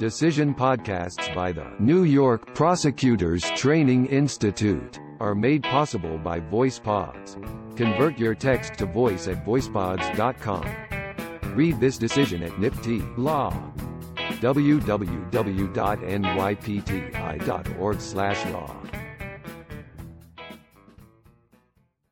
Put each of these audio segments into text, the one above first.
Decision podcasts by the New York Prosecutors Training Institute are made possible by VoicePods. Convert your text to voice at voicepods.com. Read this decision at NYPTI Law. www.nypti.org/law.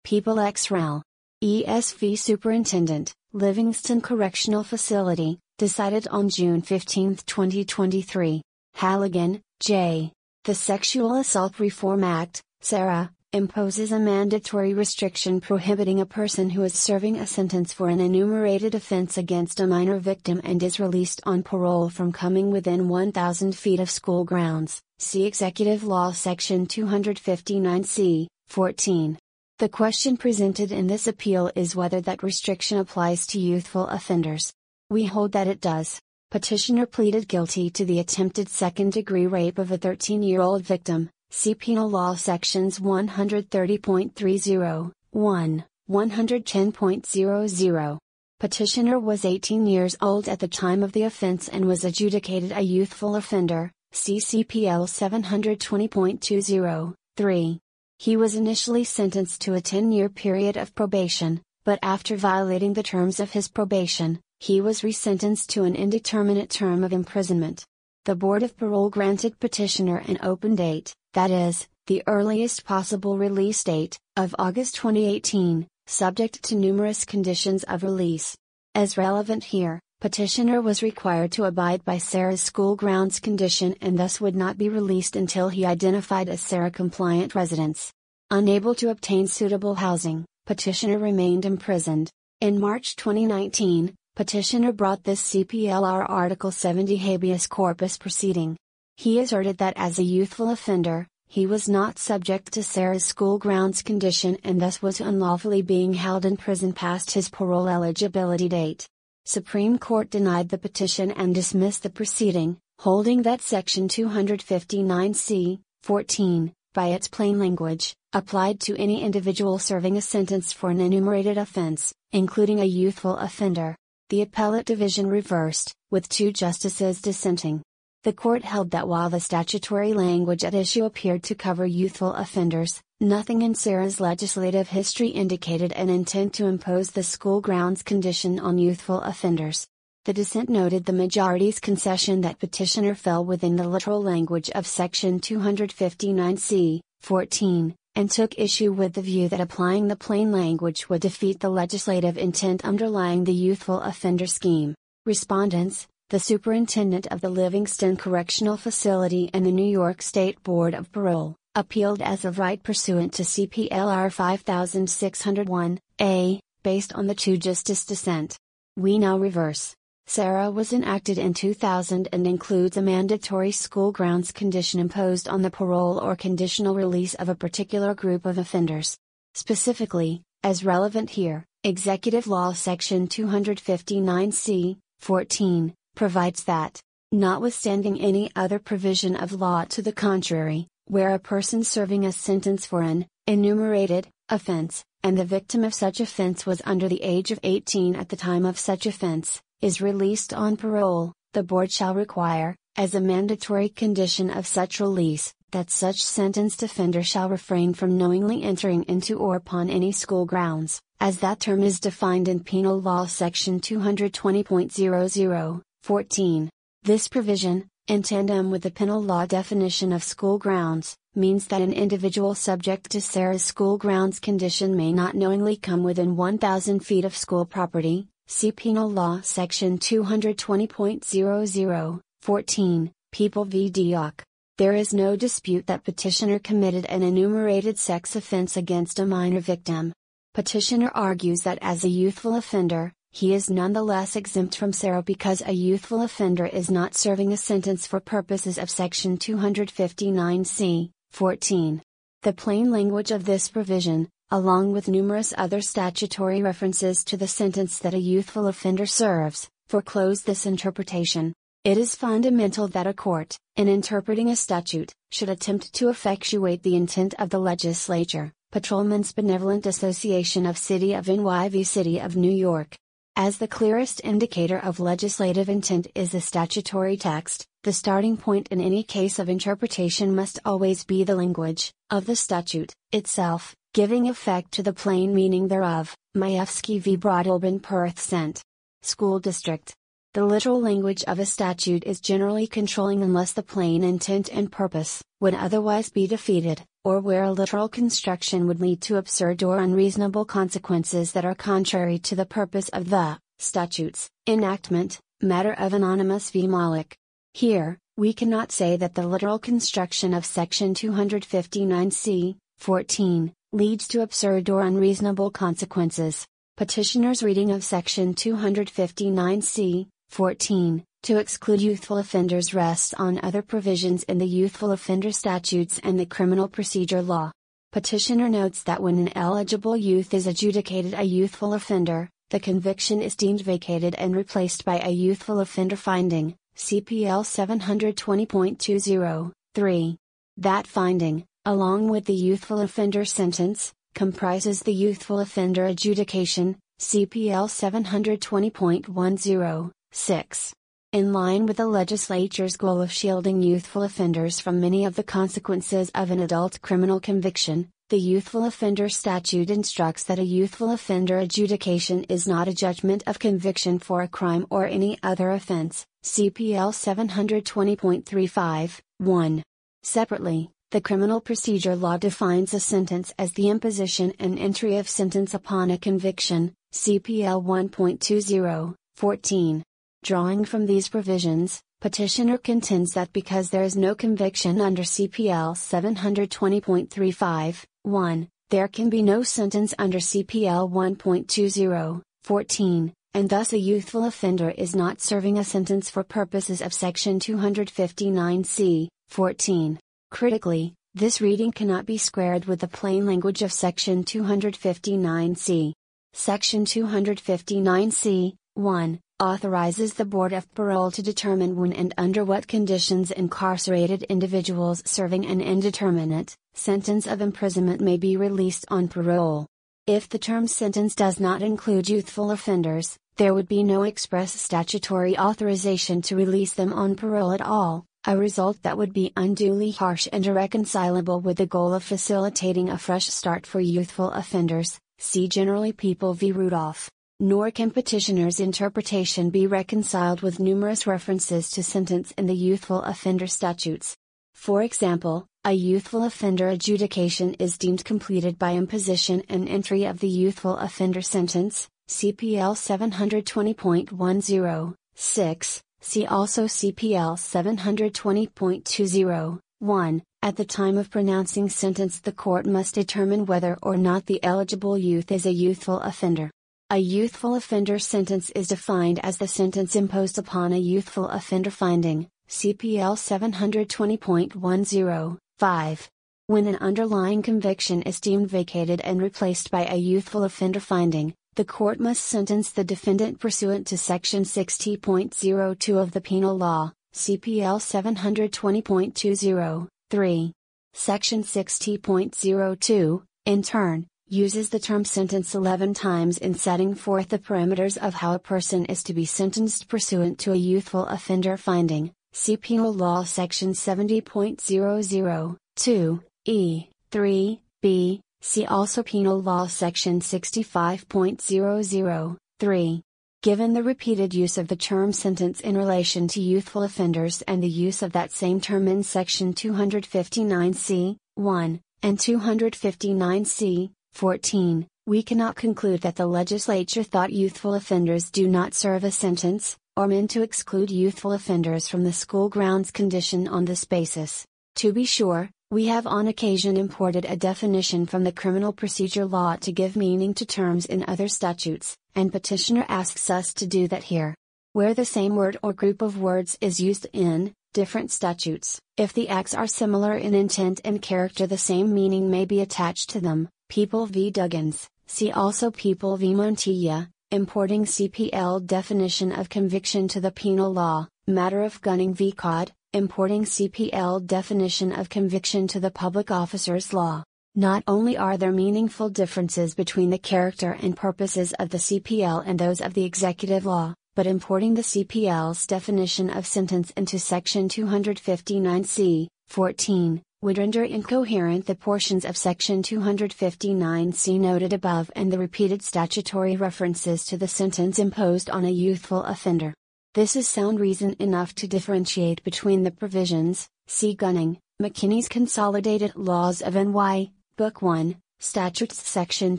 People X Rel. ESV Superintendent, Livingston Correctional Facility, decided on June 15, 2023. Halligan, J. The Sexual Assault Reform Act, SARA, imposes a mandatory restriction prohibiting a person who is serving a sentence for an enumerated offense against a minor victim and is released on parole from coming within 1,000 feet of school grounds. See Executive Law Section 259C, 14. The question presented in this appeal is whether that restriction applies to youthful offenders. We hold that it does. Petitioner pleaded guilty to the attempted second degree rape of a 13 year old victim. See Penal Law Sections 130.30, 1, 110.00. Petitioner was 18 years old at the time of the offense and was adjudicated a youthful offender. CCPL 720.20, 3. He was initially sentenced to a 10 year period of probation, but after violating the terms of his probation, he was resentenced to an indeterminate term of imprisonment. The Board of Parole granted petitioner an open date, that is, the earliest possible release date, of August 2018, subject to numerous conditions of release. As relevant here, petitioner was required to abide by SARA's school grounds condition and thus would not be released until he identified a Sarah compliant residence. Unable to obtain suitable housing, petitioner remained imprisoned. In March 2019, petitioner brought this CPLR Article 70 habeas corpus proceeding. He asserted that as a youthful offender, he was not subject to SARA's school grounds condition and thus was unlawfully being held in prison past his parole eligibility date. Supreme Court denied the petition and dismissed the proceeding, holding that Section 259C, 14, by its plain language, applied to any individual serving a sentence for an enumerated offense, including a youthful offender. The appellate division reversed, with two justices dissenting. The court held that while the statutory language at issue appeared to cover youthful offenders, nothing in SARA's legislative history indicated an intent to impose the school grounds condition on youthful offenders. The dissent noted the majority's concession that petitioner fell within the literal language of Section 259C, 14, and took issue with the view that applying the plain language would defeat the legislative intent underlying the youthful offender scheme. Respondents, the superintendent of the Livingston Correctional Facility and the New York State Board of Parole, appealed as of right pursuant to CPLR 5601, A, based on the two justice dissent. We now reverse. SARA was enacted in 2000 and includes a mandatory school grounds condition imposed on the parole or conditional release of a particular group of offenders. Specifically, as relevant here, Executive Law Section 259C, 14, provides that, notwithstanding any other provision of law to the contrary, where a person serving a sentence for an enumerated offense, and the victim of such offense was under the age of 18 at the time of such offense, is released on parole, the board shall require, as a mandatory condition of such release, that such sentenced offender shall refrain from knowingly entering into or upon any school grounds, as that term is defined in Penal Law Section 220.00. 14. This provision, in tandem with the penal law definition of school grounds, means that an individual subject to SARA's school grounds condition may not knowingly come within 1,000 feet of school property. See Penal Law Section 220.00, 14, People v. Diack. There is no dispute that petitioner committed an enumerated sex offense against a minor victim. Petitioner argues that as a youthful offender, he is nonetheless exempt from SARA because a youthful offender is not serving a sentence for purposes of Section 259C, 14. The plain language of this provision, along with numerous other statutory references to the sentence that a youthful offender serves, foreclose this interpretation. It is fundamental that a court, in interpreting a statute, should attempt to effectuate the intent of the legislature. Patrolmen's Benevolent Association of City of NY v City of New York. As the clearest indicator of legislative intent is the statutory text, the starting point in any case of interpretation must always be the language of the statute itself, giving effect to the plain meaning thereof. Majewski v. Broadalbin Perth Cent. School District. The literal language of a statute is generally controlling unless the plain intent and purpose would otherwise be defeated, or where a literal construction would lead to absurd or unreasonable consequences that are contrary to the purpose of the statutes. Enactment, matter of Anonymous v. Molik. Here, we cannot say that the literal construction of Section 259c, 14, leads to absurd or unreasonable consequences. Petitioner's reading of Section 259c, 14, to exclude youthful offenders rests on other provisions in the youthful offender statutes and the criminal procedure law. Petitioner notes that when an eligible youth is adjudicated a youthful offender, the conviction is deemed vacated and replaced by a youthful offender finding, CPL 720.20, 3. That finding, along with the youthful offender sentence, comprises the youthful offender adjudication, CPL 720.10, 6. In line with the legislature's goal of shielding youthful offenders from many of the consequences of an adult criminal conviction, the Youthful Offender Statute instructs that a youthful offender adjudication is not a judgment of conviction for a crime or any other offense, CPL 720.35, 1. Separately, the criminal procedure law defines a sentence as the imposition and entry of sentence upon a conviction, CPL 1.20, 14. Drawing from these provisions, petitioner contends that because there is no conviction under CPL 720.35, 1, there can be no sentence under CPL 1.20, 14, and thus a youthful offender is not serving a sentence for purposes of Section 259c, 14. Critically, this reading cannot be squared with the plain language of Section 259c. Section 259c, 1, authorizes the Board of Parole to determine when and under what conditions incarcerated individuals serving an indeterminate sentence of imprisonment may be released on parole. If the term sentence does not include youthful offenders, there would be no express statutory authorization to release them on parole at all, a result that would be unduly harsh and irreconcilable with the goal of facilitating a fresh start for youthful offenders. See generally People v. Rudolph nor can petitioner's interpretation be reconciled with numerous references to sentence in the youthful offender statutes. For example, a youthful offender adjudication is deemed completed by imposition and entry of the youthful offender sentence, CPL 720.10, 6, see also CPL 720.20, 1. At the time of pronouncing sentence, the court must determine whether or not the eligible youth is a youthful offender. A youthful offender sentence is defined as the sentence imposed upon a youthful offender finding, CPL 720.10, 5. When an underlying conviction is deemed vacated and replaced by a youthful offender finding, the court must sentence the defendant pursuant to Section 60.02 of the Penal Law, CPL 720.20, 3. Section 60.02, in turn, uses the term sentence 11 times in setting forth the parameters of how a person is to be sentenced pursuant to a youthful offender finding. See Penal Law Section 70.002, E, 3, B, see also Penal Law Section 65.00, 3. Given the repeated use of the term sentence in relation to youthful offenders and the use of that same term in Section 259c, 1, and 259c, 14. We cannot conclude that the legislature thought youthful offenders do not serve a sentence, or meant to exclude youthful offenders from the school grounds condition on this basis. To be sure, we have on occasion imported a definition from the criminal procedure law to give meaning to terms in other statutes, and petitioner asks us to do that here. Where the same word or group of words is used in different statutes, if the acts are similar in intent and character, the same meaning may be attached to them. People v. Duggins, see also People v. Montilla, importing CPL definition of conviction to the penal law, matter of Gunning v. Codd, importing CPL definition of conviction to the public officers law. Not only are there meaningful differences between the character and purposes of the CPL and those of the executive law, but importing the CPL's definition of sentence into Section 259C, 14, would render incoherent the portions of Section 259C noted above and the repeated statutory references to the sentence imposed on a youthful offender. This is sound reason enough to differentiate between the provisions, see Gunning, McKinney's Consolidated Laws of NY, Book 1, Statutes Section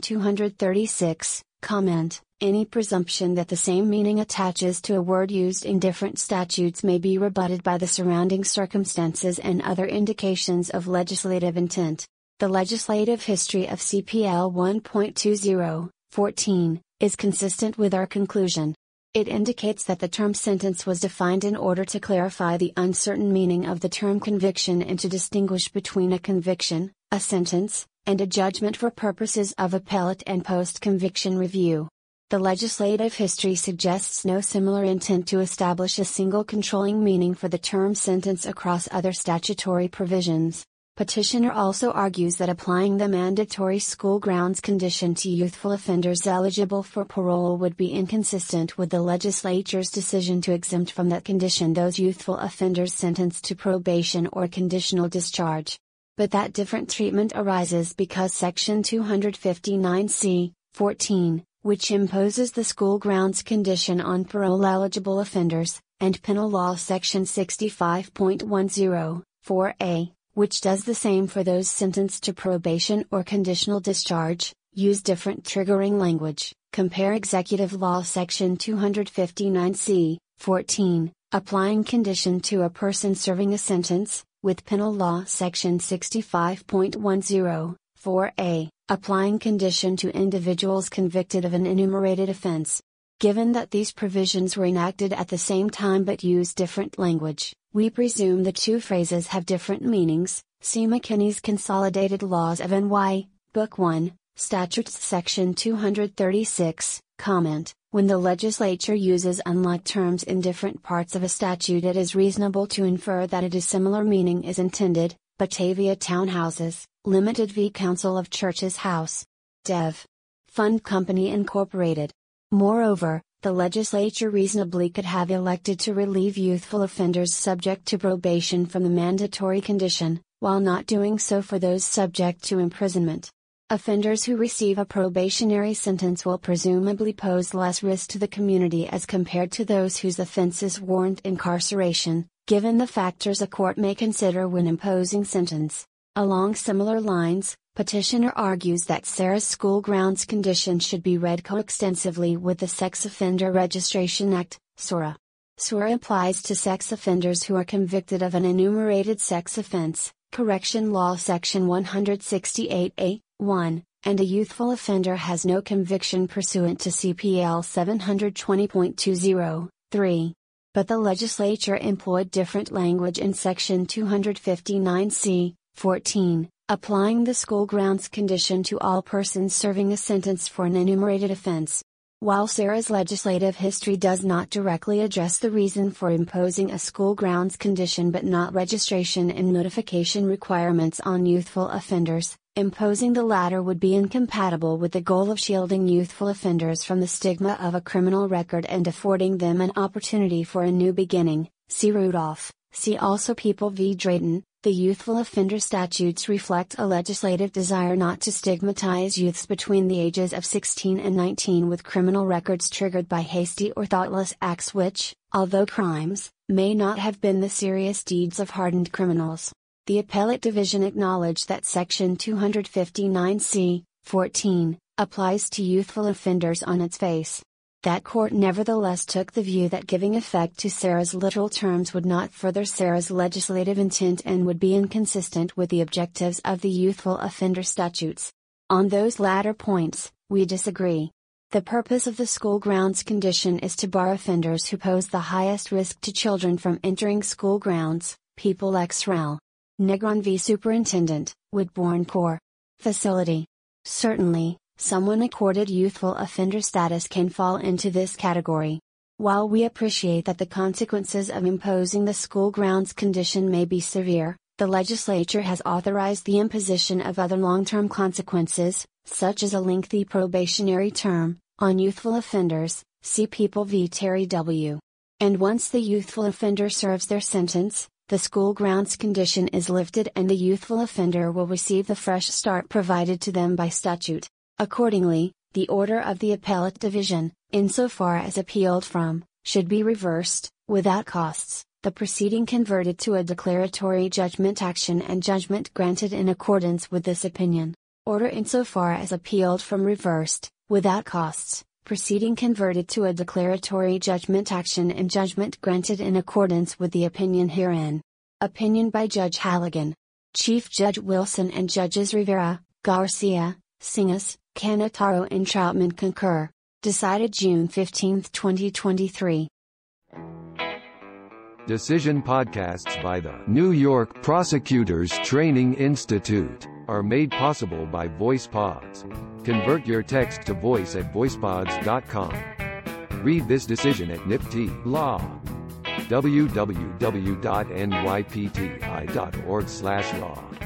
236, Comment, any presumption that the same meaning attaches to a word used in different statutes may be rebutted by the surrounding circumstances and other indications of legislative intent. The legislative history of CPL 1.20, 14, is consistent with our conclusion. It indicates that the term sentence was defined in order to clarify the uncertain meaning of the term conviction and to distinguish between a conviction, a sentence, and a judgment for purposes of appellate and post conviction review. The legislative history suggests no similar intent to establish a single controlling meaning for the term sentence across other statutory provisions. Petitioner also argues that applying the mandatory school grounds condition to youthful offenders eligible for parole would be inconsistent with the legislature's decision to exempt from that condition those youthful offenders sentenced to probation or conditional discharge. But that different treatment arises because Section 259C, 14, which imposes the school grounds condition on parole eligible offenders, and Penal Law Section 65.10, 4A, which does the same for those sentenced to probation or conditional discharge, use different triggering language. Compare Executive Law Section 259C, 14, applying condition to a person serving a sentence, with Penal Law Section 65.10, 4A, applying condition to individuals convicted of an enumerated offense. Given that these provisions were enacted at the same time but use different language, we presume the two phrases have different meanings. See McKinney's Consolidated Laws of NY, Book 1, Statutes Section 236, Comment. When the legislature uses unlike terms in different parts of a statute, it is reasonable to infer that a dissimilar meaning is intended. Batavia Townhouses, Limited v. Council of Churches House. Dev. Fund Company Incorporated. Moreover, the legislature reasonably could have elected to relieve youthful offenders subject to probation from the mandatory condition, while not doing so for those subject to imprisonment. Offenders who receive a probationary sentence will presumably pose less risk to the community as compared to those whose offenses warrant incarceration, given the factors a court may consider when imposing sentence. Along similar lines, petitioner argues that SARA's school grounds condition should be read coextensively with the Sex Offender Registration Act, SORA. SORA applies to sex offenders who are convicted of an enumerated sex offense, Correction Law Section 168A, 1, and a youthful offender has no conviction pursuant to CPL 720.20, 3. But the legislature employed different language in Section 259C, 14, applying the school grounds condition to all persons serving a sentence for an enumerated offense. While SARA's legislative history does not directly address the reason for imposing a school grounds condition but not registration and notification requirements on youthful offenders, imposing the latter would be incompatible with the goal of shielding youthful offenders from the stigma of a criminal record and affording them an opportunity for a new beginning. See Rudolph, see also People v. Drayton, the youthful offender statutes reflect a legislative desire not to stigmatize youths between the ages of 16 and 19 with criminal records triggered by hasty or thoughtless acts which, although crimes, may not have been the serious deeds of hardened criminals. The Appellate Division acknowledged that Section 259C, 14, applies to youthful offenders on its face. That court nevertheless took the view that giving effect to SARA's literal terms would not further SARA's legislative intent and would be inconsistent with the objectives of the youthful offender statutes. On those latter points, we disagree. The purpose of the school grounds condition is to bar offenders who pose the highest risk to children from entering school grounds, People ex rel. Negron v. Superintendent, Woodbourne Core. Facility. Certainly, someone accorded youthful offender status can fall into this category. While we appreciate that the consequences of imposing the school grounds condition may be severe, the legislature has authorized the imposition of other long term consequences, such as a lengthy probationary term, on youthful offenders, see People v. Terry W. And once the youthful offender serves their sentence, the school grounds condition is lifted and the youthful offender will receive the fresh start provided to them by statute. Accordingly, the order of the appellate division, insofar as appealed from, should be reversed, without costs, the proceeding converted to a declaratory judgment action and judgment granted in accordance with this opinion. Order insofar as appealed from reversed, without costs, proceeding converted to a declaratory judgment action and judgment granted in accordance with the opinion herein. Opinion by Judge Halligan. Chief Judge Wilson and Judges Rivera, Garcia, Singas, Cannataro and Troutman concur. Decided June 15, 2023. Decision podcasts by the New York Prosecutors Training Institute are made possible by VoicePods. Convert your text to voice at voicepods.com. Read this decision at NYPTI Law. www.nypti.org/law.